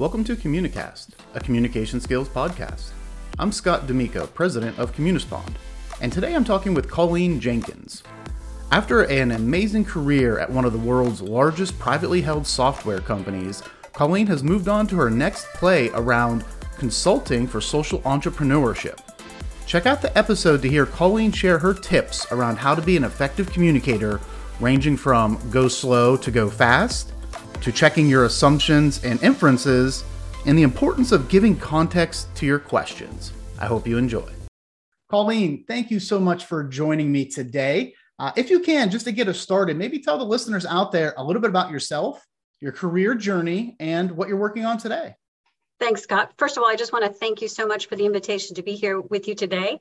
Welcome to Communicast, a communication skills podcast. I'm Scott D'Amico, president of Communispond, and today I'm talking with Colleen Jenkins. After an amazing career at one of the world's largest privately held software companies, Colleen has moved on to her next play around consulting for social entrepreneurship. Check out the episode to hear Colleen share her tips around how to be an effective communicator, ranging from go slow to go fast, to checking your assumptions and inferences, and the importance of giving context to your questions. I hope you enjoy. Colleen, thank you so much for joining me today. Uh, if you can, just to get us started, maybe tell the listeners out there a little bit about yourself, your career journey, and what you're working on today. Thanks, Scott. First of all, I just want to thank you so much for the invitation to be here with you today.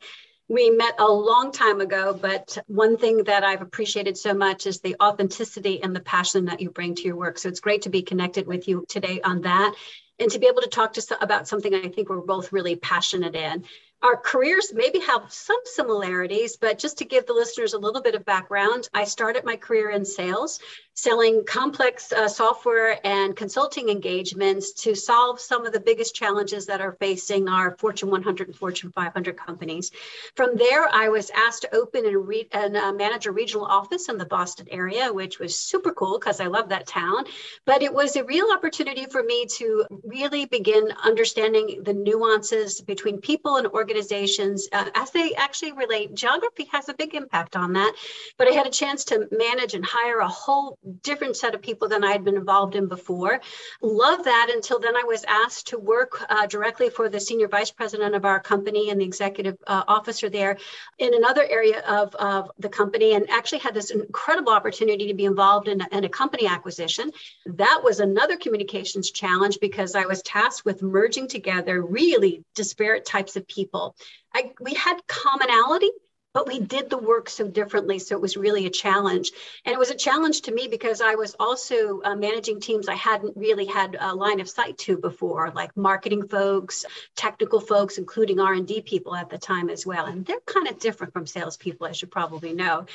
We met a long time ago, but one thing that I've appreciated so much is the authenticity and the passion that you bring to your work. So it's great to be connected with you today on that and to be able to talk to about something I think we're both really passionate in our careers maybe have some similarities, but just to give the listeners a little bit of background, I started my career in sales, selling complex uh, software and consulting engagements to solve some of the biggest challenges that are facing our Fortune 100 and Fortune 500 companies. From there, I was asked to open and, re- and uh, manage a regional office in the Boston area, which was super cool because I love that town. But it was a real opportunity for me to really begin understanding the nuances between people and organizations organizations uh, as they actually relate. Geography has a big impact on that, but I had a chance to manage and hire a whole different set of people than I had been involved in before. Love that until then I was asked to work uh, directly for the senior vice president of our company and the executive uh, officer there in another area of, of the company and actually had this incredible opportunity to be involved in in a company acquisition. That was another communications challenge because I was tasked with merging together really disparate types of people people. I, we had commonality, but we did the work so differently. So it was really a challenge. And it was a challenge to me because I was also uh, managing teams I hadn't really had a line of sight to before, like marketing folks, technical folks, including R&D people at the time as well. And they're kind of different from salespeople, as you probably know.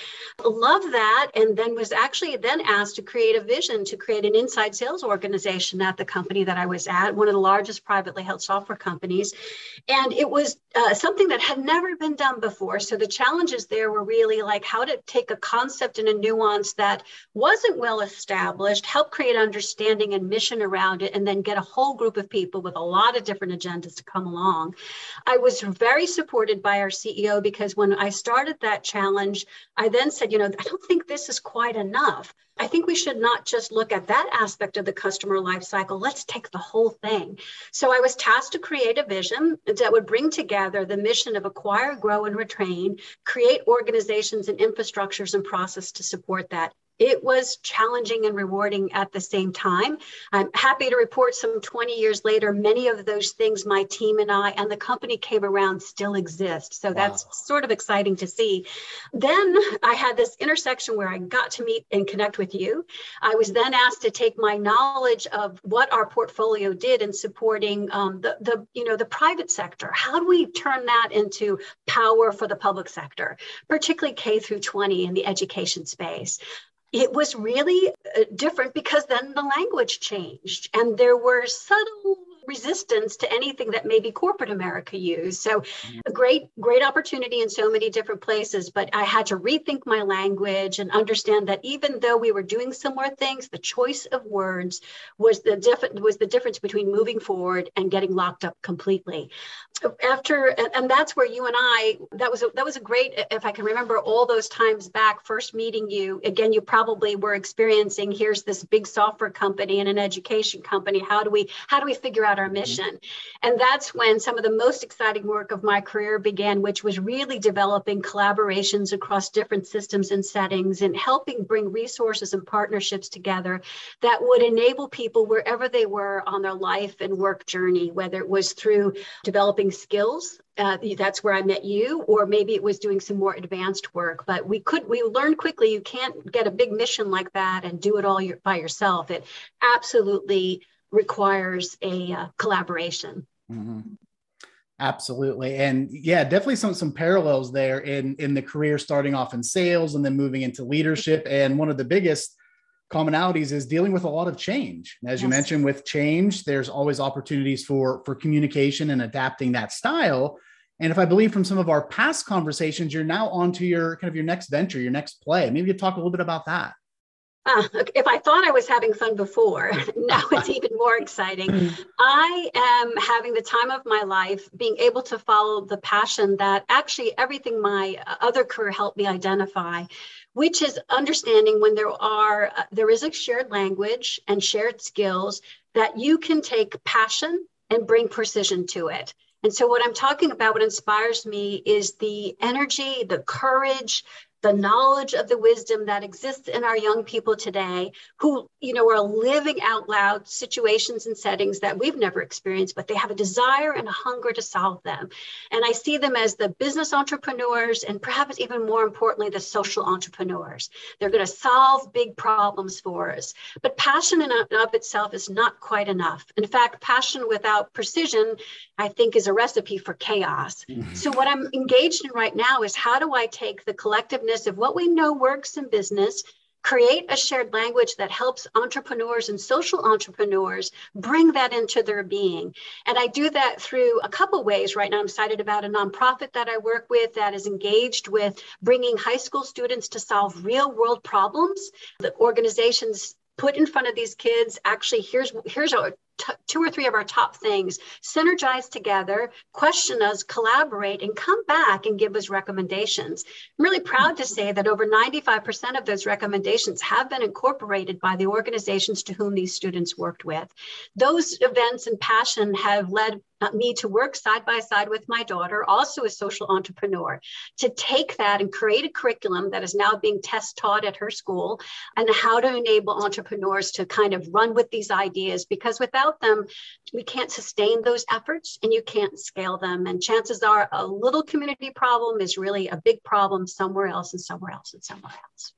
Love that. And then was actually then asked to create a vision to create an inside sales organization at the company that I was at, one of the largest privately held software companies. And it was uh, something that had never been done before. So the challenges there were really like how to take a concept and a nuance that wasn't well established, help create understanding and mission around it, and then get a whole group of people with a lot of different agendas to come along. I was very supported by our CEO because when I started that challenge, I then said, you know, I don't think this is quite enough. I think we should not just look at that aspect of the customer life cycle. Let's take the whole thing. So I was tasked to create a vision that would bring together the mission of acquire, grow, and retrain, create organizations and infrastructures and process to support that it was challenging and rewarding at the same time. I'm happy to report some 20 years later, many of those things my team and I and the company came around still exist. So wow. that's sort of exciting to see. Then I had this intersection where I got to meet and connect with you. I was then asked to take my knowledge of what our portfolio did in supporting um, the, the, you know, the private sector. How do we turn that into power for the public sector, particularly K through 20 in the education space? It was really uh, different because then the language changed and there were subtle resistance to anything that maybe corporate America used. So a great, great opportunity in so many different places, but I had to rethink my language and understand that even though we were doing similar things, the choice of words was the different was the difference between moving forward and getting locked up completely. After and that's where you and I that was a, that was a great if I can remember all those times back first meeting you again you probably were experiencing here's this big software company and an education company how do we how do we figure out about our mm-hmm. mission. And that's when some of the most exciting work of my career began, which was really developing collaborations across different systems and settings and helping bring resources and partnerships together that would enable people wherever they were on their life and work journey, whether it was through developing skills uh, that's where I met you, or maybe it was doing some more advanced work. But we could, we learned quickly you can't get a big mission like that and do it all your, by yourself. It absolutely requires a uh, collaboration. Mm-hmm. Absolutely, and yeah, definitely some some parallels there in in the career starting off in sales and then moving into leadership. And one of the biggest commonalities is dealing with a lot of change. As yes. you mentioned, with change, there's always opportunities for for communication and adapting that style. And if I believe from some of our past conversations, you're now on to your kind of your next venture, your next play. Maybe you talk a little bit about that. Uh, if I thought I was having fun before, now it's even more exciting. I am having the time of my life being able to follow the passion that actually everything my other career helped me identify, which is understanding when there are uh, there is a shared language and shared skills that you can take passion and bring precision to it. And so, what I'm talking about, what inspires me is the energy, the courage, the knowledge of the wisdom that exists in our young people today who you know are living out loud situations and settings that we've never experienced but they have a desire and a hunger to solve them. And i see them as the business entrepreneurs and perhaps even more importantly the social entrepreneurs. They're going to solve big problems for us. But passion in and of itself is not quite enough. In fact passion without precision i think is a recipe for chaos. Mm-hmm. so what i'm engaged in right now is how do i take the collectiveness of what we know works in business, create a shared language that helps entrepreneurs and social entrepreneurs bring that into their being. And I do that through a couple ways. Right now, I'm excited about a nonprofit that I work with that is engaged with bringing high school students to solve real world problems. The organizations put in front of these kids actually here's here's a two or three of our top things, synergize together, question us, collaborate, and come back and give us recommendations. I'm really proud to say that over 95% of those recommendations have been incorporated by the organizations to whom these students worked with. Those events and passion have led Uh, me to work side by side with my daughter, also a social entrepreneur, to take that and create a curriculum that is now being test taught at her school and how to enable entrepreneurs to kind of run with these ideas. Because without them, we can't sustain those efforts and you can't scale them. And chances are a little community problem is really a big problem somewhere else and somewhere else and somewhere else.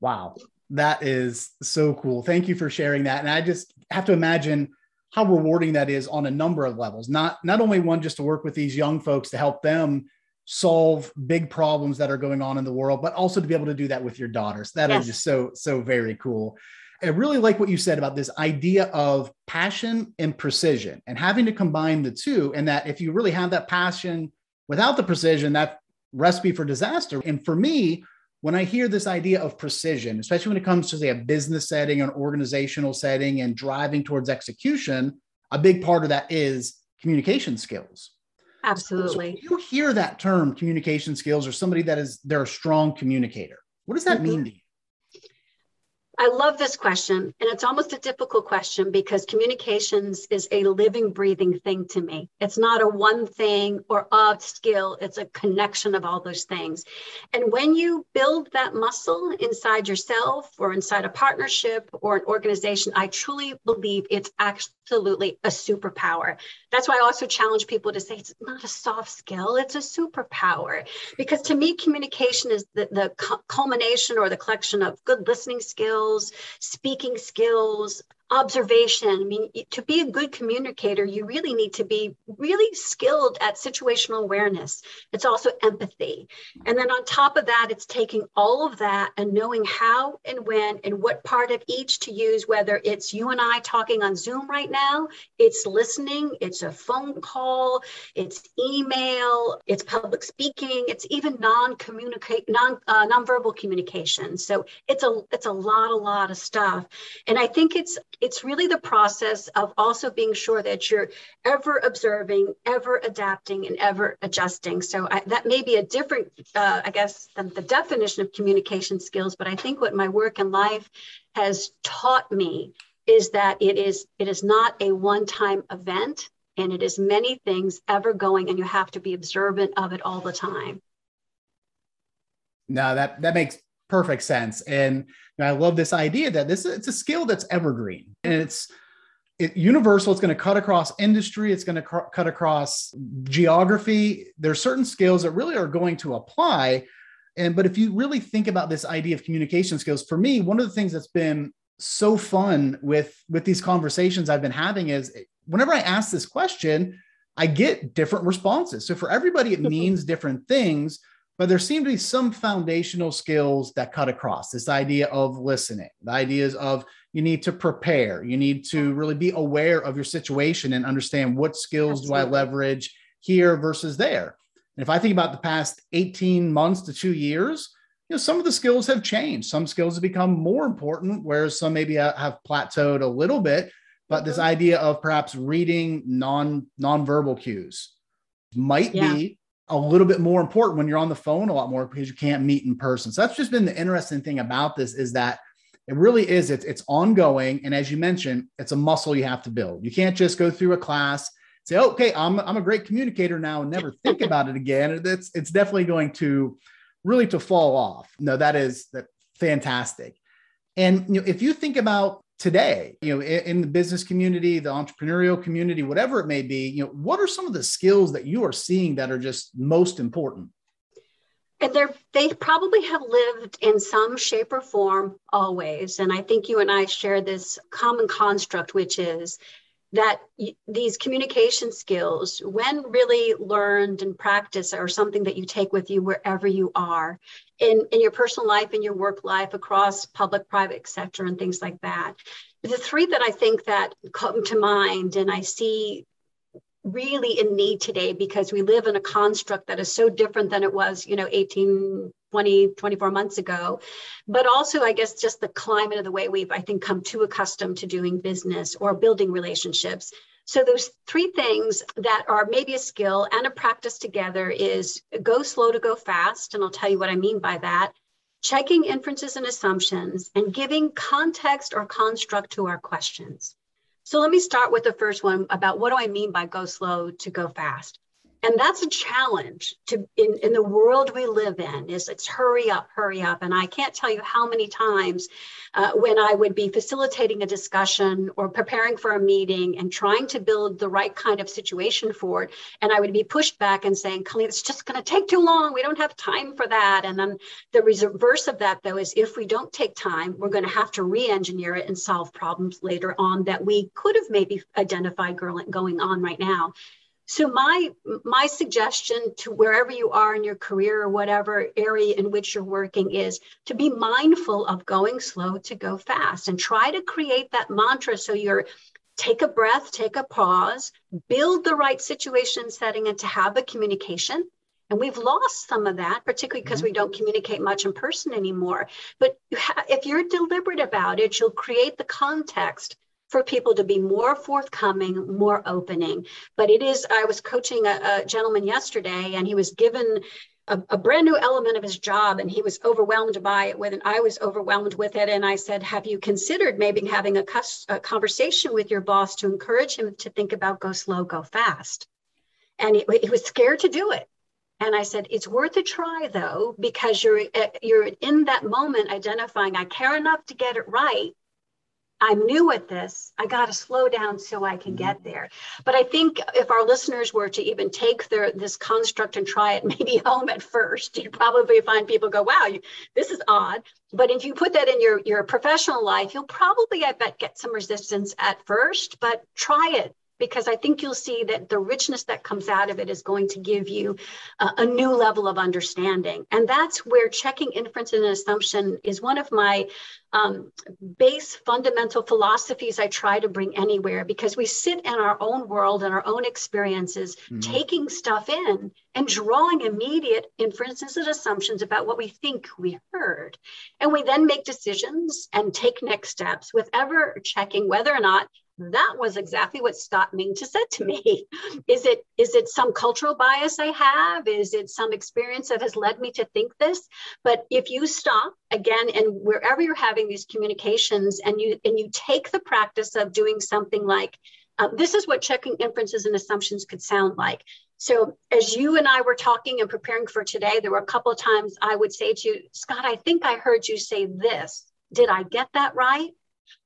Wow. That is so cool. Thank you for sharing that. And I just have to imagine how rewarding that is on a number of levels. Not not only one just to work with these young folks to help them solve big problems that are going on in the world, but also to be able to do that with your daughters. That yes. is just so so very cool. I really like what you said about this idea of passion and precision and having to combine the two. And that if you really have that passion without the precision, that recipe for disaster. And for me, when I hear this idea of precision, especially when it comes to say a business setting, an organizational setting, and driving towards execution, a big part of that is communication skills. Absolutely. So you hear that term communication skills or somebody that is they're a strong communicator. What does that mm-hmm. mean to you? I love this question. And it's almost a difficult question because communications is a living, breathing thing to me. It's not a one thing or a skill, it's a connection of all those things. And when you build that muscle inside yourself or inside a partnership or an organization, I truly believe it's absolutely a superpower. That's why I also challenge people to say it's not a soft skill, it's a superpower. Because to me, communication is the, the culmination or the collection of good listening skills skills, speaking skills, observation. I mean, to be a good communicator, you really need to be really skilled at situational awareness. It's also empathy. And then on top of that, it's taking all of that and knowing how and when and what part of each to use, whether it's you and I talking on Zoom right now, it's listening, it's a phone call, it's email, it's public speaking, it's even non-communicate, non uh, nonverbal communication. So it's a it's a lot, a lot of stuff. And I think it's it's really the process of also being sure that you're ever observing, ever adapting, and ever adjusting. So I, that may be a different, uh, I guess, than the definition of communication skills. But I think what my work in life has taught me is that it is it is not a one-time event, and it is many things ever going, and you have to be observant of it all the time. No, that that makes perfect sense. And I love this idea that this it's a skill that's evergreen and it's it, universal. It's going to cut across industry. It's going to cu- cut across geography. There's certain skills that really are going to apply. And but if you really think about this idea of communication skills, for me, one of the things that's been so fun with with these conversations I've been having is whenever I ask this question, I get different responses. So for everybody, it means different things but there seem to be some foundational skills that cut across this idea of listening, the ideas of you need to prepare, you need to really be aware of your situation and understand what skills Absolutely. do I leverage here versus there. And if I think about the past 18 months to two years, you know, some of the skills have changed. Some skills have become more important, whereas some maybe have plateaued a little bit. But this mm-hmm. idea of perhaps reading non nonverbal cues might yeah. be a little bit more important when you're on the phone a lot more because you can't meet in person. So that's just been the interesting thing about this is that it really is it's it's ongoing and as you mentioned, it's a muscle you have to build. You can't just go through a class say, okay, I'm I'm a great communicator now and never think about it again. It's it's definitely going to really to fall off. No, that is that fantastic. And you know, if you think about today you know in, the business community the entrepreneurial community whatever it may be you know what are some of the skills that you are seeing that are just most important? And they're they probably have lived in some shape or form always. And i think you and i share this common construct which is that these communication skills, when really learned and practiced, are something that you take with you wherever you are in, in your personal life, in your work life, across public, private sector, and things like that. The three that I think that come to mind, and I see really in need today because we live in a construct that is so different than it was, you know, 18, 20, 24 months ago. But also, I guess, just the climate of the way we've, I think, come too accustomed to doing business or building relationships. So those three things that are maybe a skill and a practice together is go slow to go fast. And I'll tell you what I mean by that. Checking inferences and assumptions and giving context or construct to our questions. So let me start with the first one about what do I mean by go slow to go fast? And that's a challenge to in, in the world we live in is it's hurry up hurry up. And i can't tell you how many times uh, when i would be facilitating a discussion or preparing for a meeting and trying to build the right kind of situation for it. And i would be pushed back and saying colleen it's just going to take too long. We don't have time for that. And then the reverse of that though is if we don't take time we're going to have to re-engineer it and solve problems later on that we could have maybe identified going on right now so my my suggestion to wherever you are in your career or whatever area in which you're working is to be mindful of going slow to go fast and try to create that mantra so you're take a breath, take a pause, build the right situation setting and to have a communication. And we've lost some of that, particularly because mm-hmm. we don't communicate much in person anymore. But if you're deliberate about it, you'll create the context for people to be more forthcoming, more opening. But it is, I was coaching a, a gentleman yesterday and he was given a, a, brand new element of his job and he was overwhelmed by it with and i was overwhelmed with it. And i said have you considered maybe having a, a conversation with your boss to encourage him to think about go slow go fast? And he, he was scared to do it. And i said it's worth a try though because you're eh, you're in that moment identifying i care enough to get it right I'm new at this. I got to slow down so I can mm-hmm. get there. But I think if our listeners were to even take their this construct and try it maybe home at first, you'd probably find people go, "Wow, you, this is odd." But if you put that in your your professional life, you'll probably, I bet, get some resistance at first. But try it because I think you'll see that the richness that comes out of it is going to give you uh, a new level of understanding. And that's where checking inference and assumption is one of my um, base fundamental philosophies I try to bring anywhere because we sit in our own world and our own experiences, mm-hmm. taking stuff in and drawing immediate inferences and assumptions about what we think we heard. And we then make decisions and take next steps with ever checking whether or not that was exactly what Scott Minta said to me. Is it is it some cultural bias I have? Is it some experience that has led me to think this? But if you stop again and wherever you're having these communications and you and you take the practice of doing something like uh, this is what checking inferences and assumptions could sound like. So as you and I were talking and preparing for today, there were a couple of times I would say to you, Scott, I think I heard you say this. Did I get that right?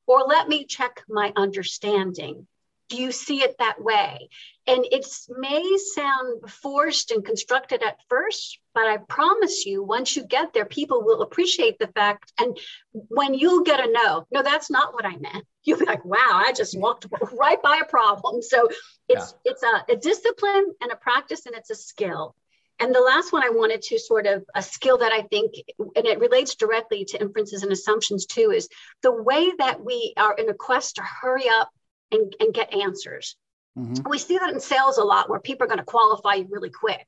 Or let me check my understanding. Do you see it that way? And it may sound forced and constructed at first, but I promise you, once you get there, people will appreciate the fact. And when you'll get a no, no, that's not what I meant. You'll be like, wow, I just walked right by a problem. So it's yeah. it's a, a discipline and a practice and it's a skill. And the last one I wanted to sort of a skill that I think, and it relates directly to inferences and assumptions too, is the way that we are in a quest to hurry up and, and get answers. Mm-hmm. We see that in sales a lot where people are going to qualify you really quick.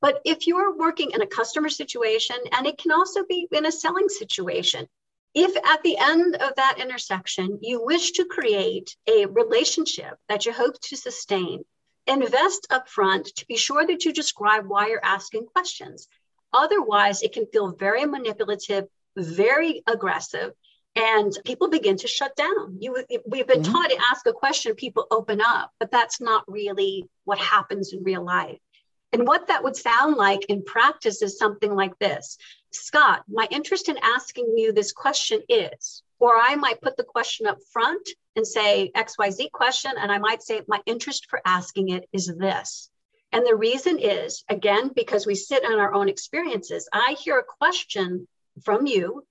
But if you're working in a customer situation, and it can also be in a selling situation, if at the end of that intersection you wish to create a relationship that you hope to sustain, invest upfront to be sure that you describe why you're asking questions. Otherwise, it can feel very manipulative, very aggressive, and people begin to shut down. You, we've been mm-hmm. taught to ask a question, people open up, but that's not really what happens in real life. And what that would sound like in practice is something like this Scott, my interest in asking you this question is, or I might put the question up front and say XYZ question, and I might say, my interest for asking it is this. And the reason is, again, because we sit on our own experiences. I hear a question from you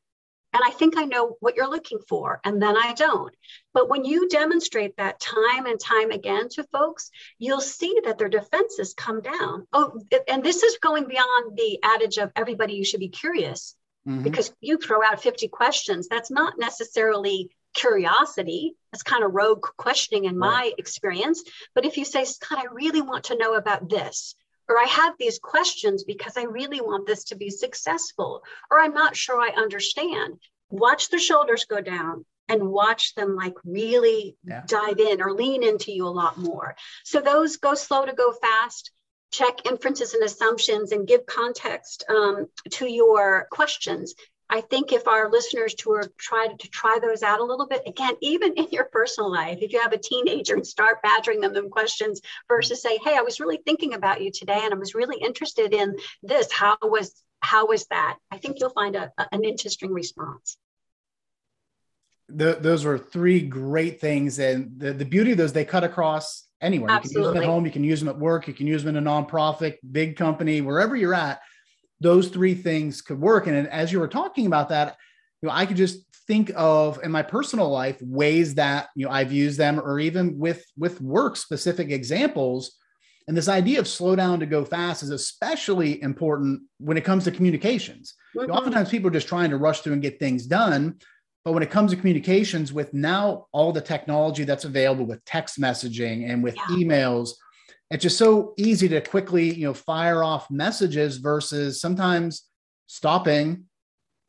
and I think I know what you're looking for, and then I don't. But when you demonstrate that time and time again to folks, you'll see that their defenses come down. Oh, and this is going beyond the adage of everybody you should be curious, mm-hmm. because you throw out 50 questions. That's not necessarily curiosity. That's kind of rogue questioning in right. my experience. But if you say, Scott, I really want to know about this, or I have these questions because I really want this to be successful, or I'm not sure I understand. Watch the shoulders go down and watch them like really yeah. dive in or lean into you a lot more. So those go slow to go fast. Check inferences and assumptions and give context um, to your questions I think if our listeners to are try to, try those out a little bit, again, even in your personal life, if you have a teenager and start badgering them them questions versus say, hey, I was really thinking about you today and I was really interested in this. How was how was that? I think you'll find a, a, an interesting response. The, those were three great things. And the, the beauty of those, they cut across anywhere. Absolutely. You can use them at home, you can use them at work, you can use them in a nonprofit, big company, wherever you're at those three things could work. And as you were talking about that, you know, I could just think of in my personal life ways that you know I've used them, or even with with work specific examples. And this idea of slow down to go fast is especially important when it comes to communications. Mm-hmm. You know, oftentimes people are just trying to rush through and get things done. But when it comes to communications, with now all the technology that's available with text messaging and with yeah. emails, it's just so easy to quickly you know fire off messages versus sometimes stopping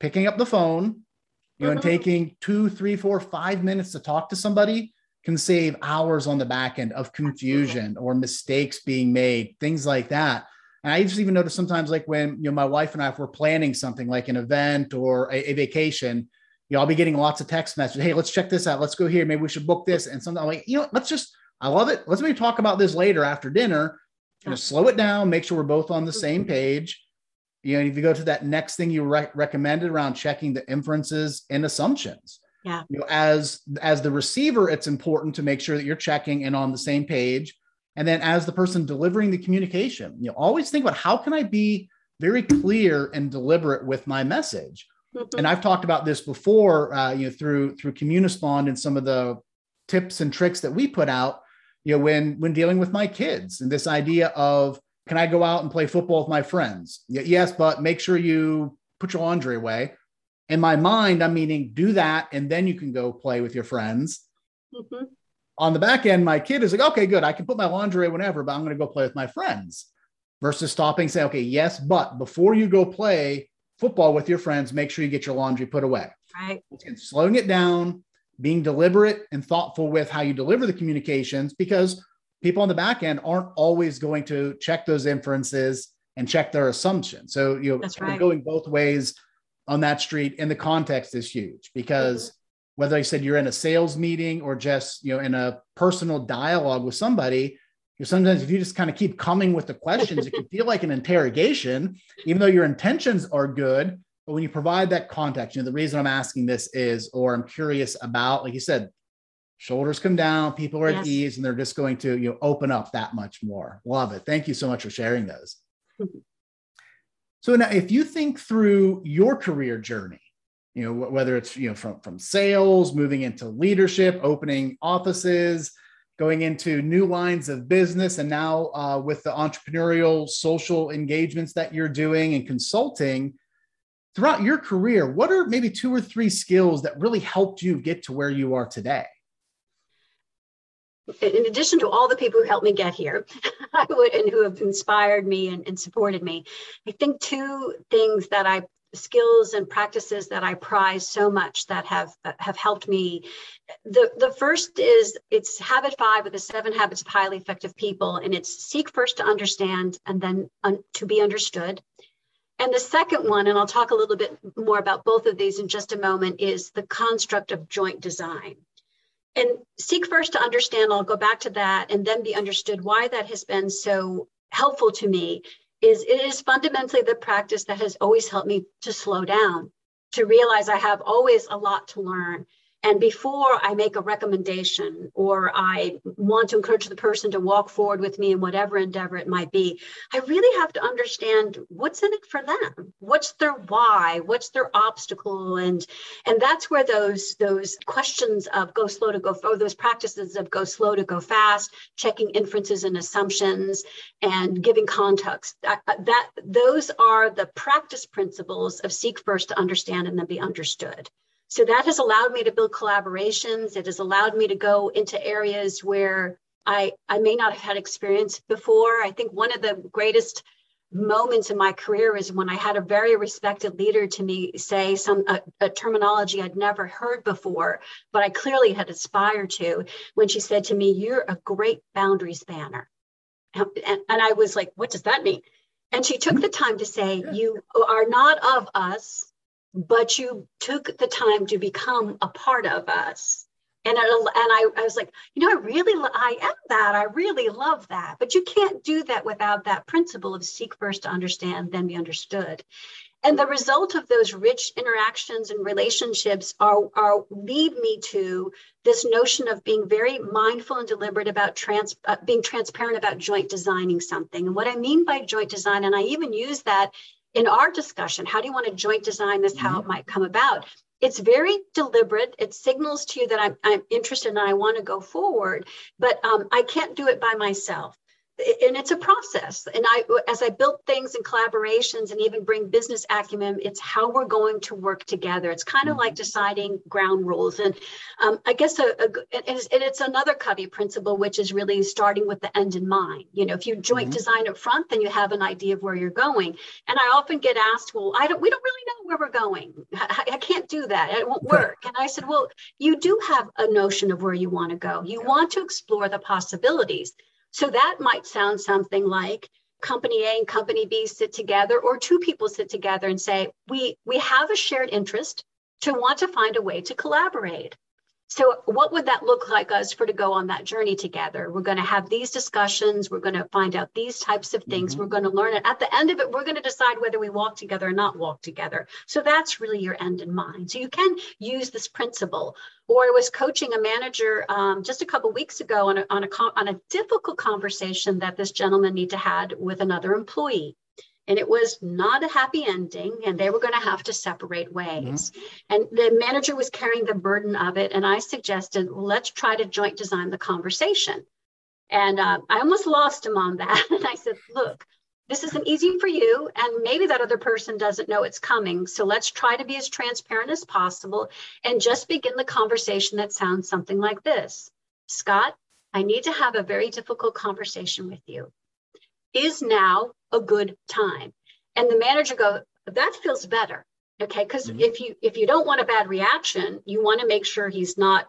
picking up the phone you know and mm-hmm. taking two three four five minutes to talk to somebody can save hours on the back end of confusion or mistakes being made things like that and i just even notice sometimes like when you know my wife and i if we're planning something like an event or a, a vacation you know i'll be getting lots of text messages hey let's check this out let's go here maybe we should book this and something I'm like you know let's just I love it. Let's maybe talk about this later after dinner. You know, slow it down, make sure we're both on the same mm-hmm. page. You know, if you go to that next thing you re- recommended around checking the inferences and assumptions. Yeah. You know, as as the receiver, it's important to make sure that you're checking and on the same page. And then as the person delivering the communication, you know, always think about how can I be very clear and deliberate with my message. Mm-hmm. And I've talked about this before, uh, you know, through through Communispond and some of the tips and tricks that we put out you know when when dealing with my kids and this idea of can i go out and play football with my friends yes but make sure you put your laundry away in my mind i'm meaning do that and then you can go play with your friends mm-hmm. on the back end my kid is like okay good i can put my laundry away whenever but i'm going to go play with my friends versus stopping say okay yes but before you go play football with your friends make sure you get your laundry put away right and slowing it down being deliberate and thoughtful with how you deliver the communications because people on the back end aren't always going to check those inferences and check their assumptions. So you know, right. going both ways on that street and the context is huge because mm-hmm. whether I said you're in a sales meeting or just you know in a personal dialogue with somebody, know, sometimes if you just kind of keep coming with the questions, it can feel like an interrogation, even though your intentions are good. But when you provide that context, you know, the reason I'm asking this is, or I'm curious about, like you said, shoulders come down, people are yes. at ease, and they're just going to, you know, open up that much more. Love it. Thank you so much for sharing those. Mm-hmm. so now if you think through your career journey, you know, whether it's, you know, from, from sales, moving into leadership, opening offices, going into new lines of business, and now uh, with the entrepreneurial social engagements that you're doing and consulting throughout your career, what are maybe two or three skills that really helped you get to where you are today? in addition to all the people who helped me get here I would, and who have inspired me and, and, supported me, I think two things that I skills and practices that I prize so much that have have helped me. The the first is it's habit five of the seven habits of highly effective people, and it's seek first to understand and then un, to be understood. And the second one, and I'll talk a little bit more about both of these in just a moment, is the construct of joint design. And seek first to understand, I'll go back to that, and then be understood why that has been so helpful to me is it is fundamentally the practice that has always helped me to slow down, to realize I have always a lot to learn, and before I make a recommendation or I want to encourage the person to walk forward with me in whatever endeavor it might be, I really have to understand what's in it for them. What's their why? What's their obstacle? And and that's where those those questions of go slow to go or those practices of go slow to go fast, checking inferences and assumptions, and giving context. That, that those are the practice principles of seek first to understand and then be understood. So that has allowed me to build collaborations. It has allowed me to go into areas where I, I may not have had experience before. I think one of the greatest moments in my career is when I had a very respected leader to me say some a, a, terminology I'd never heard before, but I clearly had aspired to when she said to me, You're a great boundary spanner. And, and, and I was like, What does that mean? And she took the time to say, You are not of us, but you took the time to become a part of us. And, it, and I, I was like you know i really i am that. I really love that. But you can't do that without that principle of seek first to understand then be understood. And the result of those rich interactions and relationships are, are lead me to this notion of being very mindful and deliberate about trans, uh, being transparent about joint designing something. And what i mean by joint design and i even use that in our discussion, how do you want to joint design this, how mm-hmm. it might come about? It's very deliberate. It signals to you that I'm, I'm interested and I want to go forward, but um, I can't do it by myself and it's a process. And i as i built things and collaborations and even bring business acumen it's how we're going to work together. It's kind of mm-hmm. like deciding ground rules. And um, i guess a, a and, it's, and, it's, another covey principle which is really starting with the end in mind. You know if you joint mm-hmm. design up front then you have an idea of where you're going. And i often get asked well i don't we don't really know where we're going. I, I can't do that. It won't work. And i said well you do have a notion of where you want to go. You want to explore the possibilities so that might sound something like company A and company B sit together or two people sit together and say, we, we have a shared interest to want to find a way to collaborate. So, what would that look like us for to go on that journey together? We're going to have these discussions. We're going to find out these types of things. Mm-hmm. We're going to learn it. At the end of it, we're going to decide whether we walk together or not walk together. So, that's really your end in mind. So, you can use this principle. Or I was coaching a manager um, just a couple weeks ago on a, on, a, on a difficult conversation that this gentleman need to had with another employee and it was not a happy ending and they were going to have to separate ways. Mm-hmm. and the manager was carrying the burden of it and i suggested let's try to joint design the conversation. And uh, i almost lost him on that. And i said look this isn't easy for you and maybe that other person doesn't know it's coming so let's try to be as transparent as possible and just begin the conversation that sounds something like this. Scott i need to have a very difficult conversation with you is now a good time and the manager go that feels better okay because mm-hmm. if you if you don't want a bad reaction you want to make sure he's not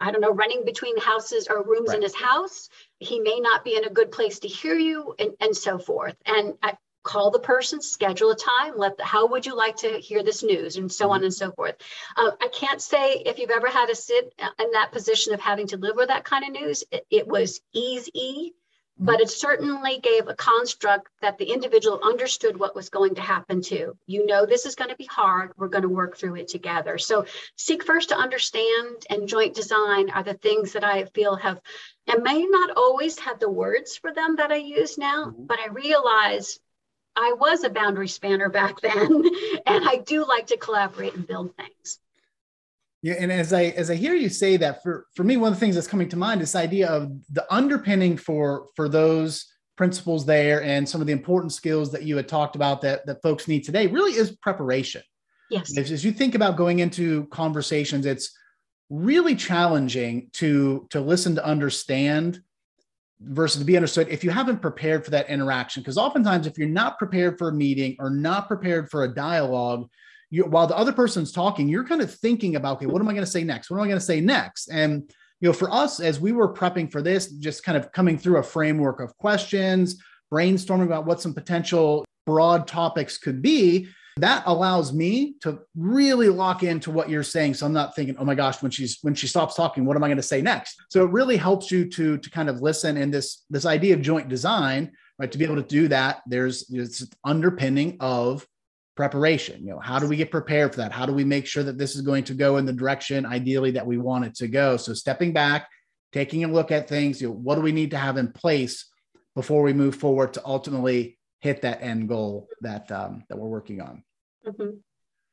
i don't know running between houses or rooms right. in his house he may not be in a good place to hear you and, and so forth and I call the person schedule a time let the, how would you like to hear this news and so mm-hmm. on and so forth uh, i can't say if you've ever had to sit in that position of having to live with that kind of news it, it was easy but it certainly gave a construct that the individual understood what was going to happen to. You know, this is going to be hard. We're going to work through it together. So, seek first to understand and joint design are the things that I feel have, and may not always have the words for them that I use now, mm-hmm. but I realize I was a boundary spanner back then, and I do like to collaborate and build things. Yeah, and as I as I hear you say that, for for me, one of the things that's coming to mind is this idea of the underpinning for for those principles there and some of the important skills that you had talked about that that folks need today really is preparation. Yes. As, as you think about going into conversations, it's really challenging to to listen to understand versus to be understood if you haven't prepared for that interaction because oftentimes if you're not prepared for a meeting or not prepared for a dialogue you while the other person's talking, you're kind of thinking about, okay, what am I going to say next? What am I going to say next? And you know, for us, as we were prepping for this, just kind of coming through a framework of questions, brainstorming about what some potential broad topics could be, that allows me to really lock into what you're saying. So I'm not thinking, oh my gosh, when she's when she stops talking, what am I going to say next? So it really helps you to to kind of listen. And this this idea of joint design, right? To be able to do that, there's this underpinning of preparation you know how do we get prepared for that? How do we make sure that this is going to go in the direction ideally that we want it to go? So stepping back taking a look at things you know what do we need to have in place before we move forward to ultimately hit that end goal that um, that we're working on? Mm-hmm.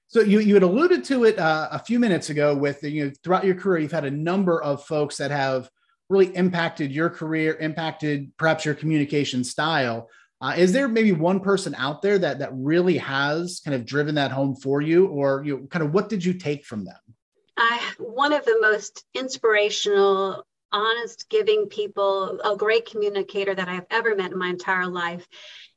so you you had alluded to it uh, a few minutes ago with you know throughout your career you've had a number of folks that have really impacted your career impacted perhaps your communication style uh, is there maybe one person out there that that really has kind of driven that home for you, or you know, kind of what did you take from them? I one of the most inspirational, honest, giving people, a great communicator that I've ever met in my entire life,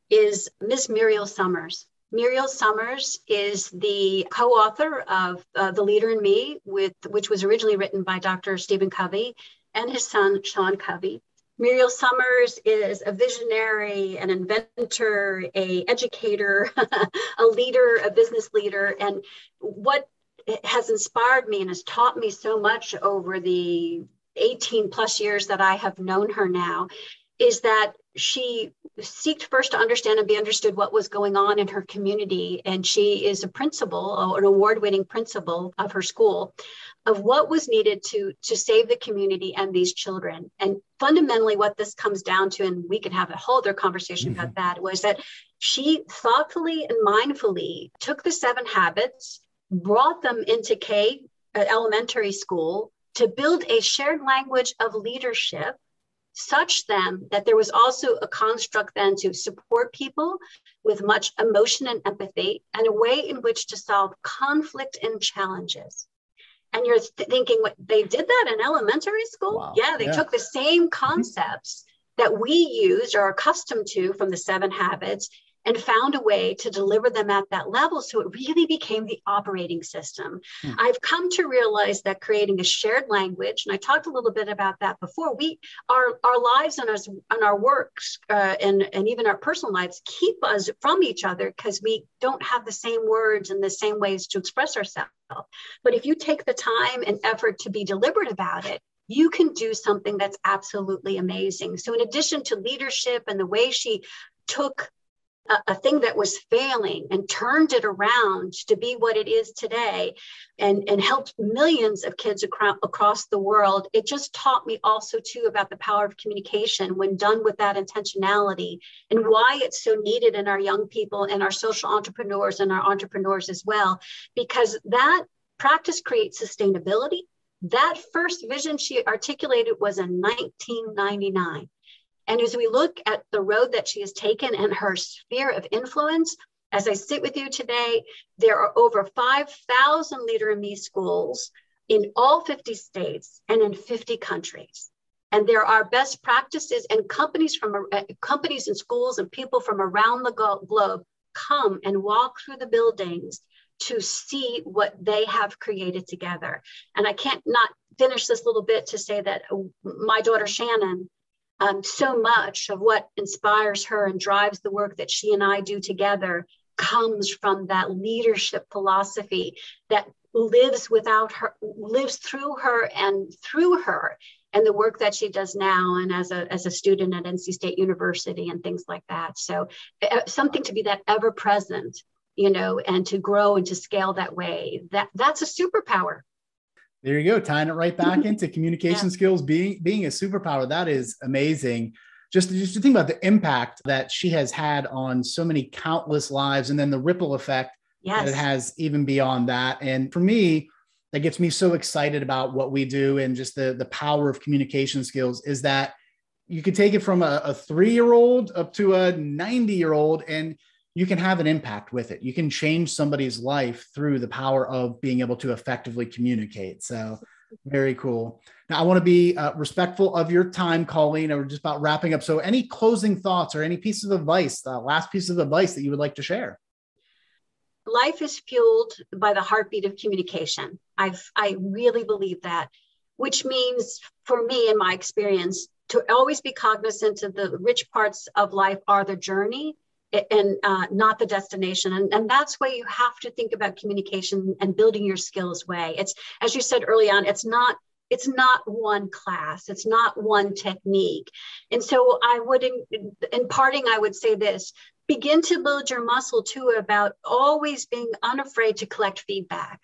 is Miss Muriel Summers. Muriel Summers is the co-author of uh, The Leader in Me, with which was originally written by Dr. Stephen Covey and his son Sean Covey. Muriel Summers is a visionary, an inventor, a educator, a leader, a business leader. And what has inspired me and has taught me so much over the 18 plus years that I have known her now is that she seeked first to understand and be understood what was going on in her community. And she is a principal, an award winning principal of her school of what was needed to to save the community and these children and fundamentally what this comes down to and we can have a whole other conversation mm-hmm. about that was that she thoughtfully and mindfully took the seven habits brought them into k uh, elementary school to build a shared language of leadership such then that there was also a construct then to support people with much emotion and empathy and a way in which to solve conflict and challenges and you're th- thinking what they did that in elementary school wow. yeah they yeah. took the same mm-hmm. concepts that we used or are accustomed to from the seven habits and found a way to deliver them at that level. So it really became the operating system. Hmm. I've come to realize that creating a shared language, and I talked a little bit about that before. We our our lives and our and our works uh, and and even our personal lives keep us from each other because we don't have the same words and the same ways to express ourselves. But if you take the time and effort to be deliberate about it, you can do something that's absolutely amazing. So, in addition to leadership and the way she took a, a, thing that was failing and turned it around to be what it is today and, and helped millions of kids across, across the world. It just taught me also, too, about the power of communication when done with that intentionality and why it's so needed in our young people and our social entrepreneurs and our entrepreneurs as well, because that practice creates sustainability. That first vision she articulated was in 1999. And as we look at the road that she has taken and her sphere of influence, as I sit with you today, there are over 5,000 Leader in Me schools in all 50 states and in 50 countries. And there are best practices and companies from uh, companies and schools and people from around the globe come and walk through the buildings to see what they have created together. And I can't not finish this little bit to say that uh, my daughter Shannon um, so much of what inspires her and drives the work that she and I do together comes from that leadership philosophy that lives without her, lives through her and through her and the work that she does now and as a, as a student at NC State University and things like that. So uh, something to be that ever present, you know, and to grow and to scale that way, that that's a superpower. There you go, tying it right back into communication yeah. skills being being a superpower. That is amazing. Just, just to think about the impact that she has had on so many countless lives, and then the ripple effect yes. that it has even beyond that. And for me, that gets me so excited about what we do and just the the power of communication skills is that you can take it from a, a three year old up to a 90 year old and you can have an impact with it. You can change somebody's life through the power of being able to effectively communicate. So, very cool. Now, I want to be uh, respectful of your time, Colleen. We're just about wrapping up. So, any closing thoughts or any piece of advice, the last piece of advice that you would like to share? Life is fueled by the heartbeat of communication. I've I really believe that, which means for me, in my experience, to always be cognizant of the rich parts of life are the journey and uh, not the destination. And, and that's why you have to think about communication and building your skills way. It's, as you said early on, it's not it's not one class it's not one technique and so i would in, in parting i would say this begin to build your muscle too about always being unafraid to collect feedback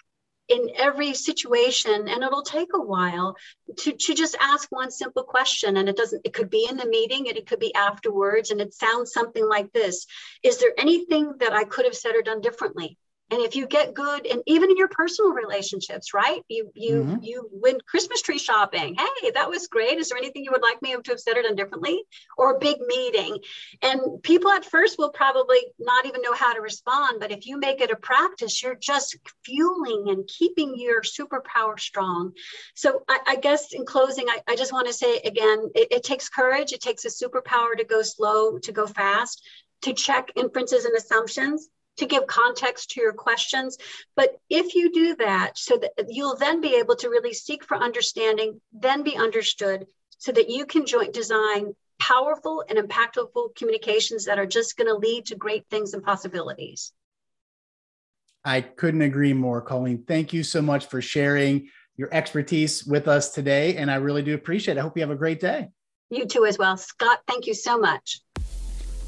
in every situation and it'll take a while to, to just ask one simple question and it doesn't it could be in the meeting and it could be afterwards and it sounds something like this. Is there anything that i could have said or done differently and if you get good and even in your personal relationships right? You you mm-hmm. you went christmas tree shopping. Hey that was great. Is there anything you would like me to have said or done differently or a big meeting. And people at first will probably not even know how to respond but if you make it a practice you're just fueling and keeping your superpower strong. So i, I guess in closing I, I just want to say again it, it takes courage. It takes a superpower to go slow to go fast to check inferences and assumptions to give context to your questions. But if you do that, so that you'll then be able to really seek for understanding, then be understood, so that you can joint design powerful and impactful communications that are just going to lead to great things and possibilities. I couldn't agree more, Colleen. Thank you so much for sharing your expertise with us today. And I really do appreciate it. I hope you have a great day. You too, as well. Scott, thank you so much.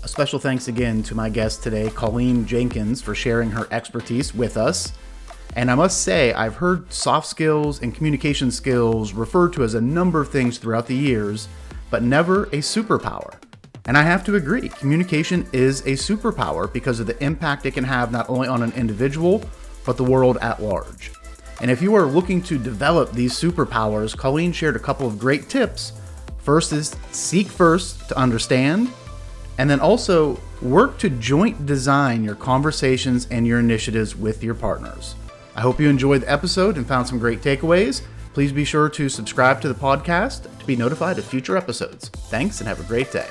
A special thanks again to my guest today, Colleen Jenkins, for sharing her expertise with us. And I must say, I've heard soft skills and communication skills referred to as a number of things throughout the years, but never a superpower. And I have to agree, communication is a superpower because of the impact it can have not only on an individual, but the world at large. And if you are looking to develop these superpowers, Colleen shared a couple of great tips. First is seek first to understand, and then also work to joint design your conversations and your initiatives with your partners. I hope you enjoyed the episode and found some great takeaways. Please be sure to subscribe to the podcast to be notified of future episodes. Thanks and have a great day.